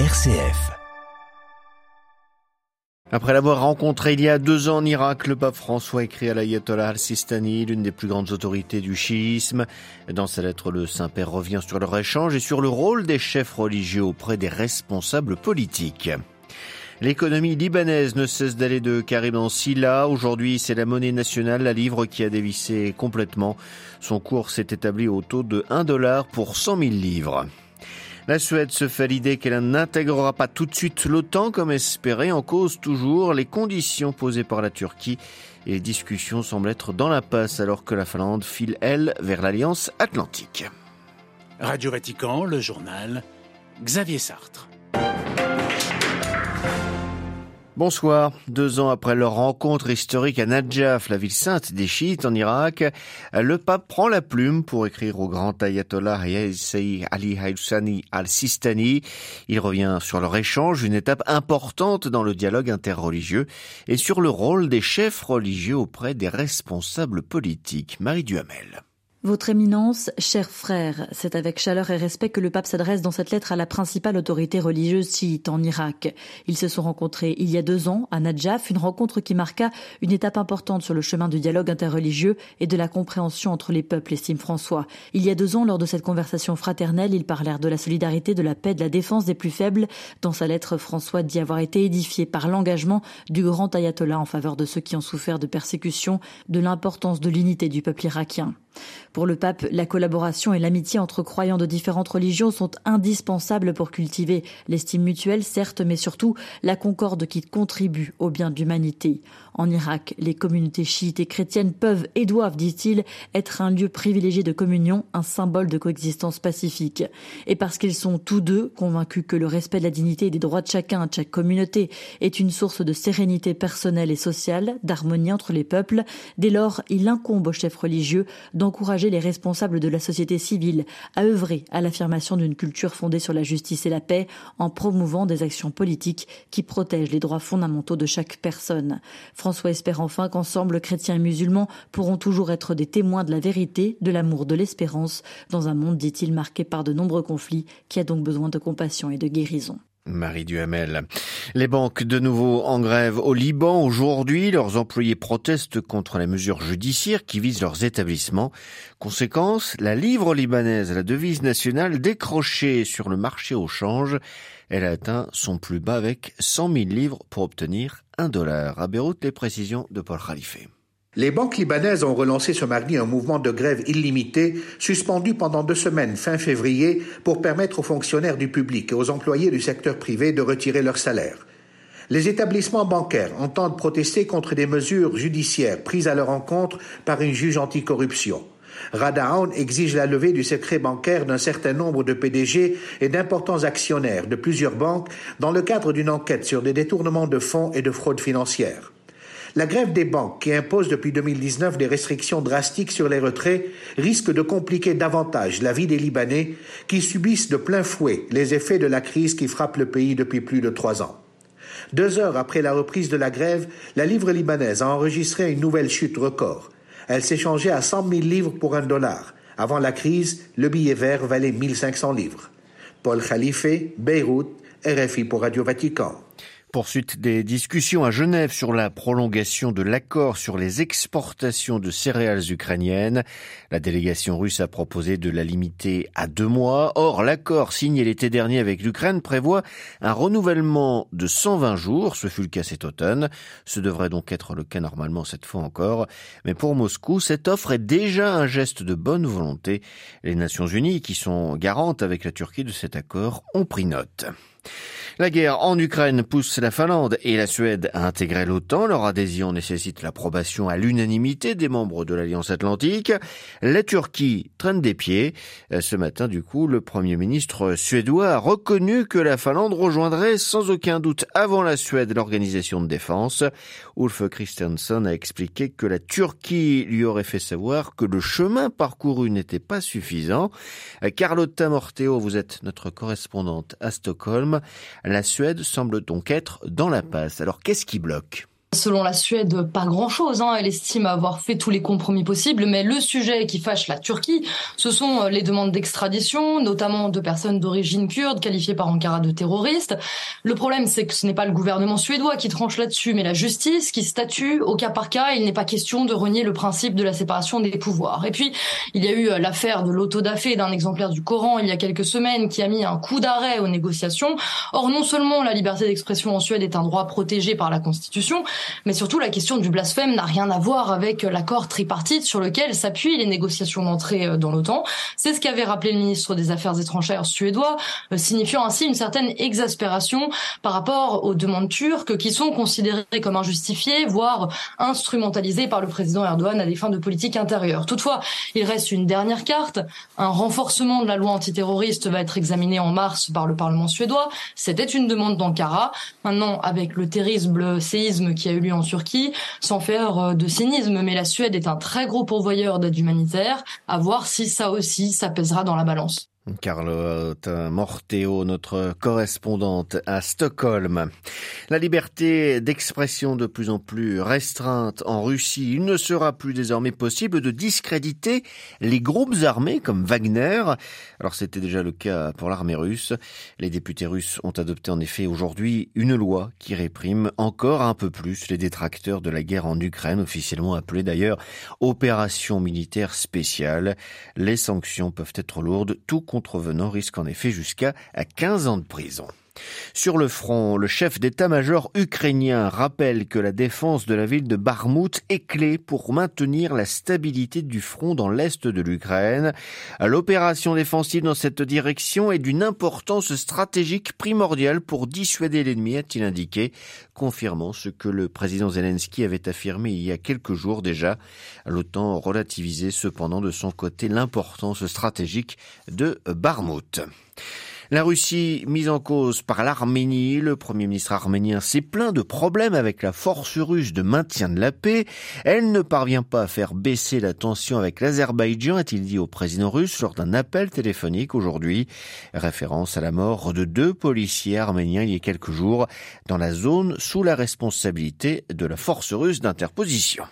RCF. Après l'avoir rencontré il y a deux ans en Irak, le pape François écrit à l'ayatollah al-Sistani, l'une des plus grandes autorités du chiisme. Dans sa lettre, le Saint-Père revient sur leur échange et sur le rôle des chefs religieux auprès des responsables politiques. L'économie libanaise ne cesse d'aller de Karim en Silla. Aujourd'hui, c'est la monnaie nationale, la livre, qui a dévissé complètement. Son cours s'est établi au taux de 1 dollar pour 100 000 livres. La Suède se fait l'idée qu'elle n'intégrera pas tout de suite l'OTAN comme espéré, en cause toujours les conditions posées par la Turquie. Et les discussions semblent être dans la passe alors que la Finlande file, elle, vers l'Alliance Atlantique. Radio Vatican, le journal, Xavier Sartre. Bonsoir. Deux ans après leur rencontre historique à Najaf, la ville sainte des chiites en Irak, le pape prend la plume pour écrire au grand ayatollah Ali Haïsani al-Sistani. Il revient sur leur échange, une étape importante dans le dialogue interreligieux, et sur le rôle des chefs religieux auprès des responsables politiques. Marie Duhamel. Votre éminence, chers frères, c'est avec chaleur et respect que le pape s'adresse dans cette lettre à la principale autorité religieuse chiite en Irak. Ils se sont rencontrés il y a deux ans à Najaf, une rencontre qui marqua une étape importante sur le chemin du dialogue interreligieux et de la compréhension entre les peuples, estime François. Il y a deux ans, lors de cette conversation fraternelle, ils parlèrent de la solidarité, de la paix, de la défense des plus faibles. Dans sa lettre, François dit avoir été édifié par l'engagement du grand ayatollah en faveur de ceux qui ont souffert de persécutions, de l'importance de l'unité du peuple irakien. Pour le pape, la collaboration et l'amitié entre croyants de différentes religions sont indispensables pour cultiver l'estime mutuelle, certes, mais surtout la concorde qui contribue au bien de l'humanité. En Irak, les communautés chiites et chrétiennes peuvent et doivent, dit-il, être un lieu privilégié de communion, un symbole de coexistence pacifique. Et parce qu'ils sont tous deux convaincus que le respect de la dignité et des droits de chacun, de chaque communauté, est une source de sérénité personnelle et sociale, d'harmonie entre les peuples, dès lors, il incombe aux chefs religieux d'encourager les responsables de la société civile à œuvrer à l'affirmation d'une culture fondée sur la justice et la paix en promouvant des actions politiques qui protègent les droits fondamentaux de chaque personne. François espère enfin qu'ensemble, chrétiens et musulmans pourront toujours être des témoins de la vérité, de l'amour, de l'espérance, dans un monde, dit-il, marqué par de nombreux conflits, qui a donc besoin de compassion et de guérison. Marie Duhamel. Les banques de nouveau en grève au Liban. Aujourd'hui, leurs employés protestent contre les mesures judiciaires qui visent leurs établissements. Conséquence, la livre libanaise, la devise nationale décrochée sur le marché au change, elle a atteint son plus bas avec 100 000 livres pour obtenir un dollar. À Beyrouth, les précisions de Paul Khalife. Les banques libanaises ont relancé ce mardi un mouvement de grève illimité, suspendu pendant deux semaines fin février, pour permettre aux fonctionnaires du public et aux employés du secteur privé de retirer leur salaire. Les établissements bancaires entendent protester contre des mesures judiciaires prises à leur encontre par une juge anticorruption. Radaon exige la levée du secret bancaire d'un certain nombre de PDG et d'importants actionnaires de plusieurs banques dans le cadre d'une enquête sur des détournements de fonds et de fraudes financières. La grève des banques, qui impose depuis 2019 des restrictions drastiques sur les retraits, risque de compliquer davantage la vie des Libanais qui subissent de plein fouet les effets de la crise qui frappe le pays depuis plus de trois ans. Deux heures après la reprise de la grève, la livre libanaise a enregistré une nouvelle chute record. Elle s'échangeait à 100 000 livres pour un dollar. Avant la crise, le billet vert valait 1500 livres. Paul Khalife, Beyrouth, RFI pour Radio Vatican. Poursuite des discussions à Genève sur la prolongation de l'accord sur les exportations de céréales ukrainiennes. La délégation russe a proposé de la limiter à deux mois. Or, l'accord signé l'été dernier avec l'Ukraine prévoit un renouvellement de 120 jours. Ce fut le cas cet automne. Ce devrait donc être le cas normalement cette fois encore. Mais pour Moscou, cette offre est déjà un geste de bonne volonté. Les Nations Unies, qui sont garantes avec la Turquie de cet accord, ont pris note. La guerre en Ukraine pousse la Finlande et la Suède à intégrer l'OTAN. Leur adhésion nécessite l'approbation à l'unanimité des membres de l'Alliance Atlantique. La Turquie traîne des pieds. Ce matin, du coup, le Premier ministre suédois a reconnu que la Finlande rejoindrait sans aucun doute avant la Suède l'organisation de défense. Ulf Christensen a expliqué que la Turquie lui aurait fait savoir que le chemin parcouru n'était pas suffisant. Carlotta Morteo, vous êtes notre correspondante à Stockholm. La Suède semble donc être dans la passe. Alors qu'est-ce qui bloque? Selon la Suède, pas grand-chose. Hein. Elle estime avoir fait tous les compromis possibles, mais le sujet qui fâche la Turquie, ce sont euh, les demandes d'extradition, notamment de personnes d'origine kurde qualifiées par Ankara de terroristes. Le problème, c'est que ce n'est pas le gouvernement suédois qui tranche là-dessus, mais la justice qui statue au cas par cas. Il n'est pas question de renier le principe de la séparation des pouvoirs. Et puis, il y a eu euh, l'affaire de l'autodafé d'un exemplaire du Coran il y a quelques semaines qui a mis un coup d'arrêt aux négociations. Or, non seulement la liberté d'expression en Suède est un droit protégé par la Constitution, mais surtout, la question du blasphème n'a rien à voir avec l'accord tripartite sur lequel s'appuient les négociations d'entrée euh, dans l'OTAN. C'est ce qu'avait rappelé le ministre des Affaires étrangères suédois, euh, signifiant ainsi une certaine exaspération par rapport aux demandes turques qui sont considérées comme injustifiées, voire instrumentalisées par le président Erdogan à des fins de politique intérieure. Toutefois, il reste une dernière carte. Un renforcement de la loi antiterroriste va être examiné en mars par le Parlement suédois. C'était une demande d'Ankara. Maintenant, avec le terrible séisme qui a eu en Turquie, sans faire euh, de cynisme, mais la Suède est un très gros pourvoyeur d'aide humanitaire, à voir si ça aussi, ça pèsera dans la balance. Carlotte Morteo, notre correspondante à Stockholm. La liberté d'expression de plus en plus restreinte en Russie, il ne sera plus désormais possible de discréditer les groupes armés comme Wagner. Alors c'était déjà le cas pour l'armée russe. Les députés russes ont adopté en effet aujourd'hui une loi qui réprime encore un peu plus les détracteurs de la guerre en Ukraine, officiellement appelée d'ailleurs opération militaire spéciale. Les sanctions peuvent être lourdes, tout contrevenant risque en effet jusqu'à 15 ans de prison. Sur le front, le chef d'état-major ukrainien rappelle que la défense de la ville de Barmout est clé pour maintenir la stabilité du front dans l'est de l'Ukraine. L'opération défensive dans cette direction est d'une importance stratégique primordiale pour dissuader l'ennemi, a-t-il indiqué, confirmant ce que le président Zelensky avait affirmé il y a quelques jours déjà. L'OTAN relativisait cependant de son côté l'importance stratégique de Barmout. La Russie mise en cause par l'Arménie, le Premier ministre arménien s'est plaint de problèmes avec la force russe de maintien de la paix. Elle ne parvient pas à faire baisser la tension avec l'Azerbaïdjan, a-t-il dit au président russe lors d'un appel téléphonique aujourd'hui. Référence à la mort de deux policiers arméniens il y a quelques jours dans la zone sous la responsabilité de la force russe d'interposition.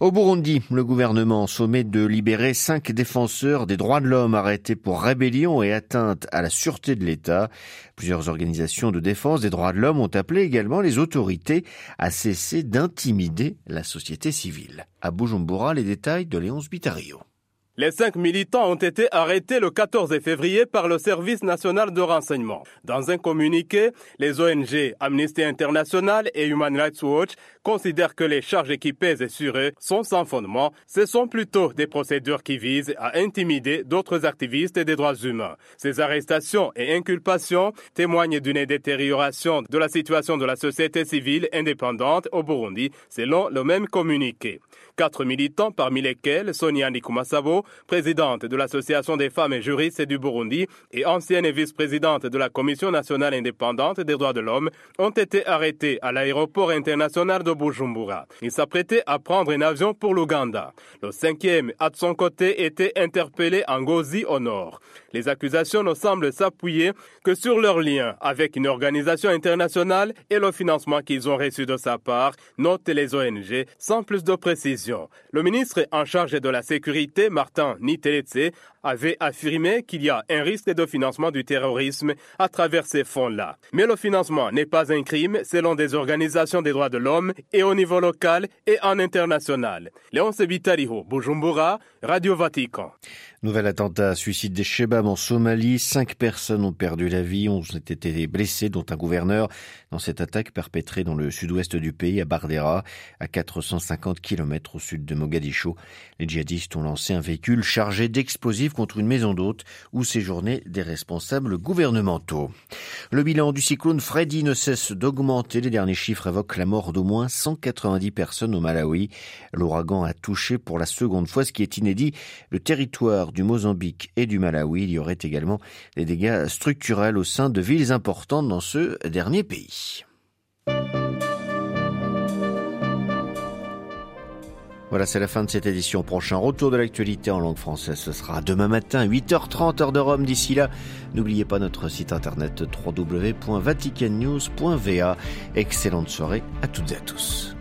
Au Burundi, le gouvernement sommet de libérer cinq défenseurs des droits de l'homme arrêtés pour rébellion et atteinte à la sûreté de l'État. Plusieurs organisations de défense des droits de l'homme ont appelé également les autorités à cesser d'intimider la société civile. À Bujumbura, les détails de Léonce Bitario. Les cinq militants ont été arrêtés le 14 février par le Service national de renseignement. Dans un communiqué, les ONG Amnesty International et Human Rights Watch considèrent que les charges qui pèsent sur eux sont sans fondement. Ce sont plutôt des procédures qui visent à intimider d'autres activistes des droits humains. Ces arrestations et inculpations témoignent d'une détérioration de la situation de la société civile indépendante au Burundi, selon le même communiqué. Quatre militants, parmi lesquels Sonia Nikumasabo, présidente de l'Association des femmes et juristes du Burundi et ancienne vice-présidente de la Commission nationale indépendante des droits de l'homme, ont été arrêtés à l'aéroport international de Bujumbura. Ils s'apprêtaient à prendre un avion pour l'Ouganda. Le cinquième de son côté été interpellé en Gozi au nord. Les accusations ne semblent s'appuyer que sur leur lien avec une organisation internationale et le financement qu'ils ont reçu de sa part, notent les ONG, sans plus de précision. Le ministre en charge de la sécurité, Martin Niteletse, avait affirmé qu'il y a un risque de financement du terrorisme à travers ces fonds-là. Mais le financement n'est pas un crime selon des organisations des droits de l'homme et au niveau local et en international. Léon Sebitariho, Bujumbura, Radio Vatican. Nouvel attentat suicide des Shebab en Somalie. Cinq personnes ont perdu la vie, ont été blessées, dont un gouverneur, dans cette attaque perpétrée dans le sud-ouest du pays, à Bardera, à 450 km au sud de Mogadiscio. Les djihadistes ont lancé un véhicule chargé d'explosifs contre une maison d'hôte où séjournaient des responsables gouvernementaux. Le bilan du cyclone Freddy ne cesse d'augmenter. Les derniers chiffres évoquent la mort d'au moins 190 personnes au Malawi. L'ouragan a touché pour la seconde fois, ce qui est inédit, le territoire du Mozambique et du Malawi. Il y aurait également des dégâts structurels au sein de villes importantes dans ce dernier pays. Voilà, c'est la fin de cette édition. Prochain retour de l'actualité en langue française, ce sera demain matin, 8h30 heure de Rome. D'ici là, n'oubliez pas notre site internet www.vaticannews.va. Excellente soirée à toutes et à tous.